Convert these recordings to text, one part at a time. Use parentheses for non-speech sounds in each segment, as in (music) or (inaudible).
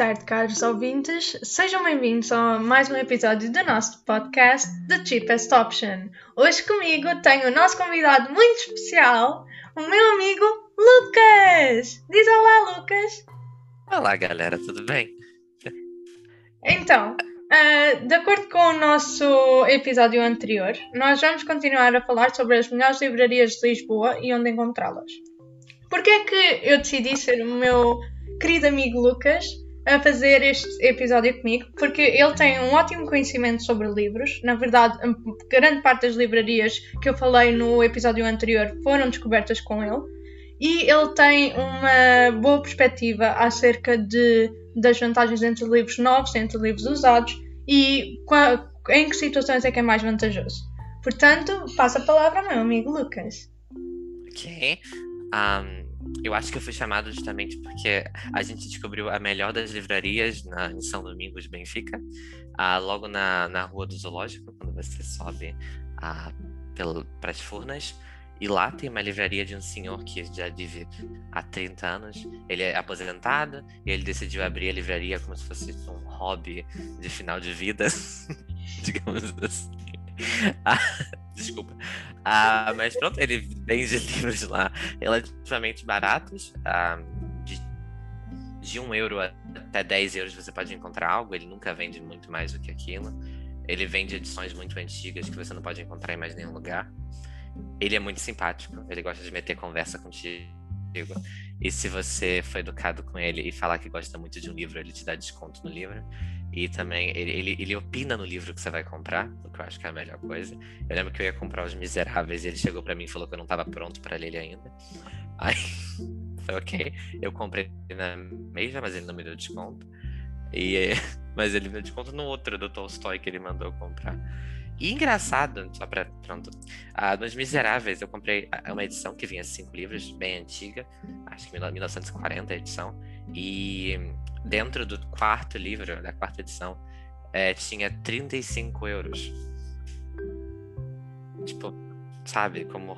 tarde, caros ouvintes. Sejam bem-vindos a mais um episódio do nosso podcast The Cheapest Option. Hoje comigo tenho o nosso convidado muito especial, o meu amigo Lucas. Diz olá, Lucas. Olá, galera, tudo bem? Então, uh, de acordo com o nosso episódio anterior, nós vamos continuar a falar sobre as melhores livrarias de Lisboa e onde encontrá-las. Porquê é que eu decidi ser o meu querido amigo Lucas a fazer este episódio comigo, porque ele tem um ótimo conhecimento sobre livros. Na verdade, grande parte das livrarias que eu falei no episódio anterior foram descobertas com ele. E ele tem uma boa perspectiva acerca de, das vantagens entre livros novos, entre livros usados e em que situações é que é mais vantajoso. Portanto, passo a palavra ao meu amigo Lucas. Ok. Um, eu acho que eu fui chamado justamente porque a gente descobriu a melhor das livrarias na, em São Domingos, Benfica, ah, logo na, na Rua do Zoológico, quando você sobe ah, para as Furnas. E lá tem uma livraria de um senhor que já vive há 30 anos. Ele é aposentado e ele decidiu abrir a livraria como se fosse um hobby de final de vida, (laughs) digamos assim. Ah, (laughs) desculpa. Ah, mas pronto, ele vende (laughs) livros lá relativamente baratos. Ah, de, de 1 euro até 10 euros você pode encontrar algo. Ele nunca vende muito mais do que aquilo. Ele vende edições muito antigas que você não pode encontrar em mais nenhum lugar. Ele é muito simpático. Ele gosta de meter conversa contigo. E se você foi educado com ele e falar que gosta muito de um livro, ele te dá desconto no livro. E também ele, ele, ele, opina no livro que você vai comprar, o que eu acho que é a melhor coisa. Eu lembro que eu ia comprar Os Miseráveis e ele chegou para mim e falou que eu não estava pronto para ler ele ainda. (laughs) Aí, foi ok. Eu comprei na Meija, mas ele não me deu desconto. E, (laughs) mas ele me deu desconto no outro do Tolstói que ele mandou comprar. E engraçado, só pra. Pronto. Ah, nos Miseráveis, eu comprei uma edição que vinha cinco livros, bem antiga, acho que 1940 a edição. E dentro do quarto livro, da quarta edição, é, tinha 35 euros. Tipo, sabe, como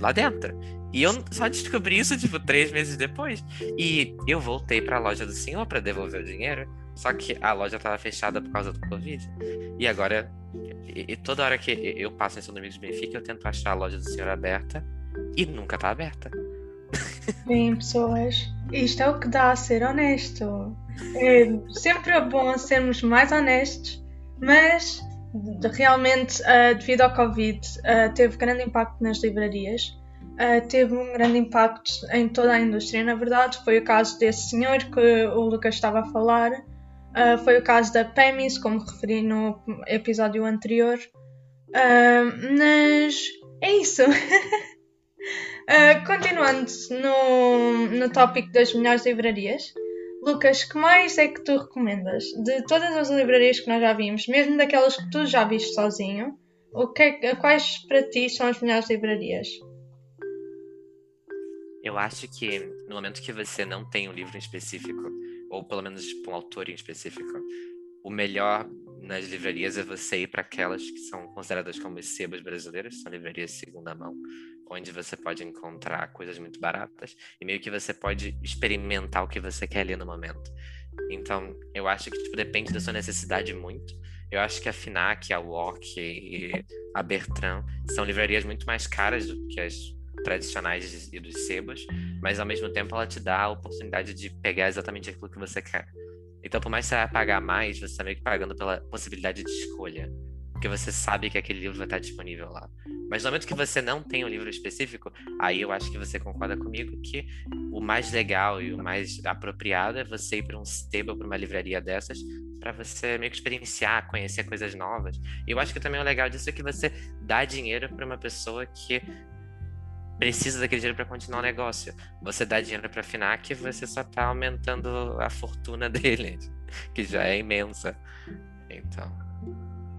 lá dentro. E eu só descobri isso, tipo, três meses depois. E eu voltei para a loja do senhor para devolver o dinheiro. Só que a loja estava fechada por causa do Covid. E agora, e, e toda hora que eu passo em São Domingos de Benfica, eu tento achar a loja do senhor aberta. E nunca tá aberta. Bem, pessoas, isto é o que dá a ser honesto. É sempre bom sermos mais honestos, mas realmente, uh, devido ao Covid, uh, teve grande impacto nas livrarias. Uh, teve um grande impacto em toda a indústria. Na verdade, foi o caso desse senhor que o Lucas estava a falar, uh, foi o caso da PEMIS, como referi no episódio anterior. Uh, mas é isso. (laughs) continuando no, no tópico das melhores livrarias, Lucas, que mais é que tu recomendas? De todas as livrarias que nós já vimos, mesmo daquelas que tu já viste sozinho, o que é, quais para ti são as melhores livrarias? Eu acho que no momento que você não tem um livro em específico, ou pelo menos tipo, um autor em específico, o melhor nas livrarias é você ir para aquelas que são consideradas como as sebas brasileiras, são livrarias de segunda mão, onde você pode encontrar coisas muito baratas e meio que você pode experimentar o que você quer ler no momento. Então, eu acho que tipo, depende da sua necessidade muito. Eu acho que a FINAC, a WOC e a Bertrand são livrarias muito mais caras do que as tradicionais e dos sebas, mas ao mesmo tempo ela te dá a oportunidade de pegar exatamente aquilo que você quer. Então, por mais que você pagar mais, você está meio que pagando pela possibilidade de escolha. Porque você sabe que aquele livro vai estar disponível lá. Mas no momento que você não tem um livro específico, aí eu acho que você concorda comigo que o mais legal e o mais apropriado é você ir para um sebo, para uma livraria dessas, para você meio que experienciar, conhecer coisas novas. E eu acho que também o legal disso é que você dá dinheiro para uma pessoa que precisa daquele dinheiro para continuar o negócio. Você dá dinheiro para a FINAC, você só está aumentando a fortuna (laughs) dele, que já é imensa. Então.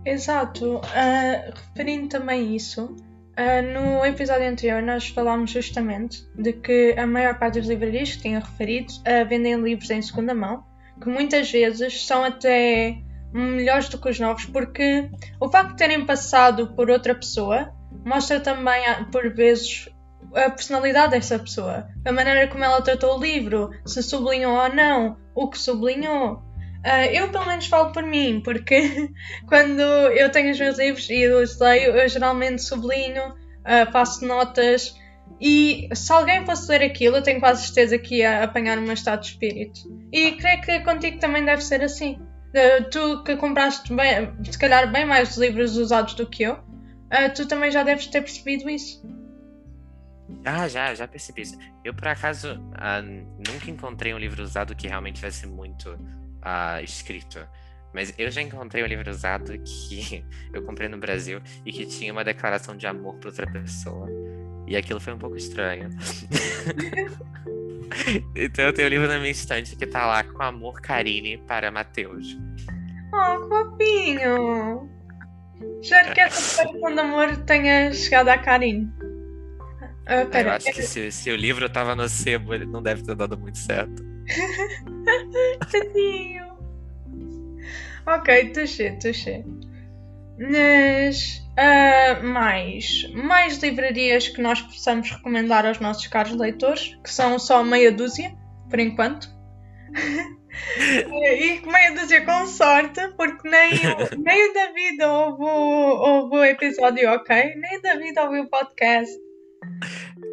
Exato. Uh, referindo também isso, uh, no episódio anterior nós falámos justamente de que a maior parte das livrarias que tinha referido uh, vendem livros em segunda mão, que muitas vezes são até melhores do que os novos, porque o facto de terem passado por outra pessoa mostra também, por vezes, a personalidade dessa pessoa, a maneira como ela tratou o livro, se sublinhou ou não, o que sublinhou. Uh, eu pelo menos falo por mim, porque (laughs) quando eu tenho os meus livros e os leio, eu geralmente sublinho, uh, faço notas e se alguém fosse ler aquilo, eu tenho quase certeza que ia apanhar meu estado de espírito. E creio que contigo também deve ser assim. Uh, tu que compraste bem, se calhar bem mais livros usados do que eu, tu também já deves ter percebido isso. Ah, já, já percebi isso. Eu, por acaso, uh, nunca encontrei um livro usado que realmente tivesse muito escrito. Mas eu já encontrei um livro usado (laughs) que eu comprei no Brasil e que tinha uma declaração de amor para outra pessoa. E aquilo foi um pouco estranho. (laughs) então eu tenho um livro na minha estante que tá lá com amor Karine para Matheus. Oh, fofinho! Espero que essa declaração de amor tenha chegado à Karine. Ah, pera, eu acho que se, se, o livro tava no sebo, ele não deve ter dado muito certo. (laughs) Tadinho! ok, touché, touché. Mas uh, mais, mais livrarias que nós possamos recomendar aos nossos caros leitores, que são só meia dúzia, por enquanto. (laughs) e meia dúzia com sorte, porque nem, nem o David ouve, ouve o episódio, ok? Nem o David ouve o podcast.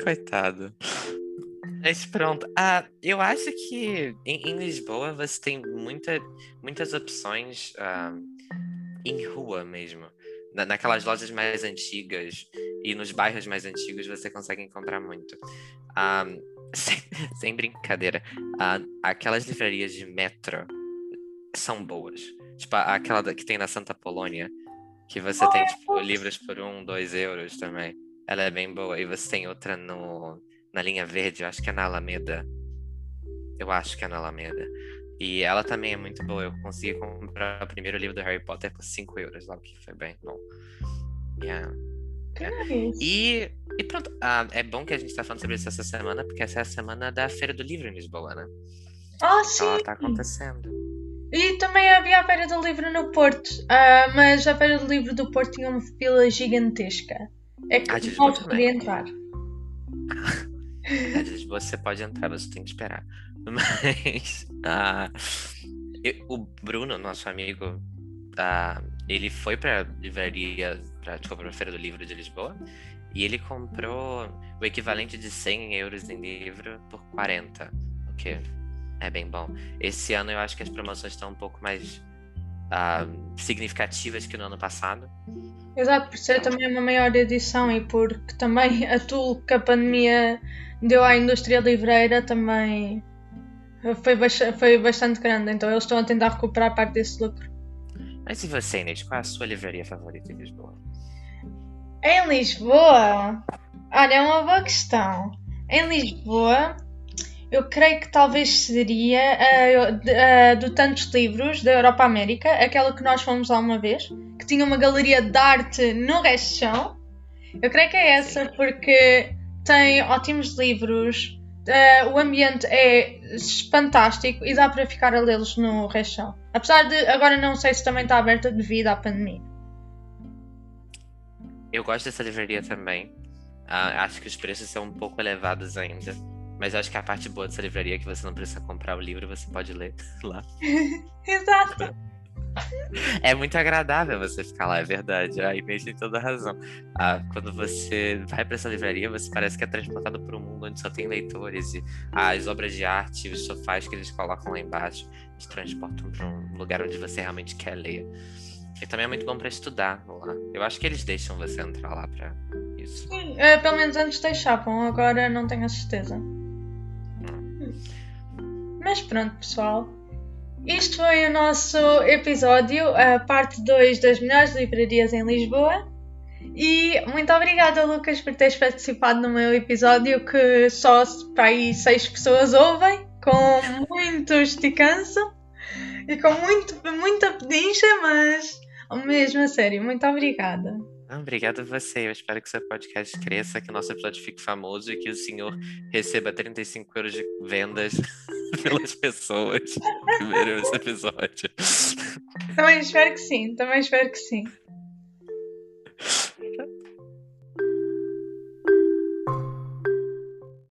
Coitado. Mas pronto. Ah, eu acho que em, em Lisboa você tem muita, muitas opções ah, em rua mesmo. Na, naquelas lojas mais antigas e nos bairros mais antigos você consegue encontrar muito. Ah, (laughs) sem, sem, brincadeira, ah, aquelas livrarias de metro são boas. Tipo, aquela que tem na Santa Polônia, que você tem tipo, livros por um, dois euros também. Ela é bem boa. E você tem outra no, na linha verde, eu acho que é na Alameda. Eu acho que é na Alameda. E ela também é muito boa. Eu consegui comprar o primeiro livro do Harry Potter por 5 euros lá, o que foi bem bom. Yeah. E, e pronto, ah, é bom que a gente tá falando sobre isso essa semana, porque essa é a semana da Feira do Livro em Lisboa, né? Ah, sim! Ela tá acontecendo. E também havia a Feira do Livro no Porto, uh, mas a Feira do Livro do Porto tinha uma fila gigantesca. É que ah, não podia entrar. (laughs) De Lisboa você pode entrar, você tem que esperar. (laughs) Mas uh, eu, o Bruno, nosso amigo, uh, ele foi pra livraria, pra, tipo, pra Feira do Livro de Lisboa, e ele comprou o equivalente de 100 euros em livro por 40, o que é bem bom. Esse ano eu acho que as promoções estão um pouco mais uh, significativas que no ano passado. Exato, por ser também uma maior edição e porque também (laughs) a tool que a pandemia deu à indústria livreira também foi, foi bastante grande, então eles estão a tentar recuperar parte desse lucro. Mas e você, Inês, qual é a sua livraria favorita em Lisboa? Em Lisboa? Olha, é uma boa questão. Em Lisboa, eu creio que talvez seria uh, do Tantos Livros da Europa América, aquela que nós fomos lá uma vez, que tinha uma galeria de arte no Rechão. Eu creio que é essa, porque tem ótimos livros, uh, o ambiente é fantástico e dá para ficar a lê-los no Rechão. Apesar de agora não sei se também está aberta devido à pandemia. Eu gosto dessa livraria também. Uh, acho que os preços são um pouco elevados ainda mas eu acho que a parte boa dessa livraria é que você não precisa comprar o livro, você pode ler (laughs) lá. (laughs) Exato. É muito agradável você ficar lá, é verdade. A Inês tem toda a razão. Ah, quando você vai para essa livraria, você parece que é transportado para um mundo onde só tem leitores e as obras de arte, os sofás que eles colocam lá embaixo, te transportam para um lugar onde você realmente quer ler. E também é muito bom para estudar lá. Eu acho que eles deixam você entrar lá para isso. Sim, é, pelo menos antes deixavam, agora não tenho a certeza. Mas pronto, pessoal. Isto foi o nosso episódio, a parte 2 das melhores livrarias em Lisboa. E muito obrigada, Lucas, por teres participado no meu episódio que só para aí seis pessoas ouvem, com muito esticanço e com muito, muita pedincha, mas mesmo a sério, muito obrigada. Obrigado a você. Eu espero que seu podcast cresça, que o nosso episódio fique famoso e que o senhor receba 35 euros de vendas (laughs) pelas pessoas que viram esse episódio. Também espero que sim, também espero que sim.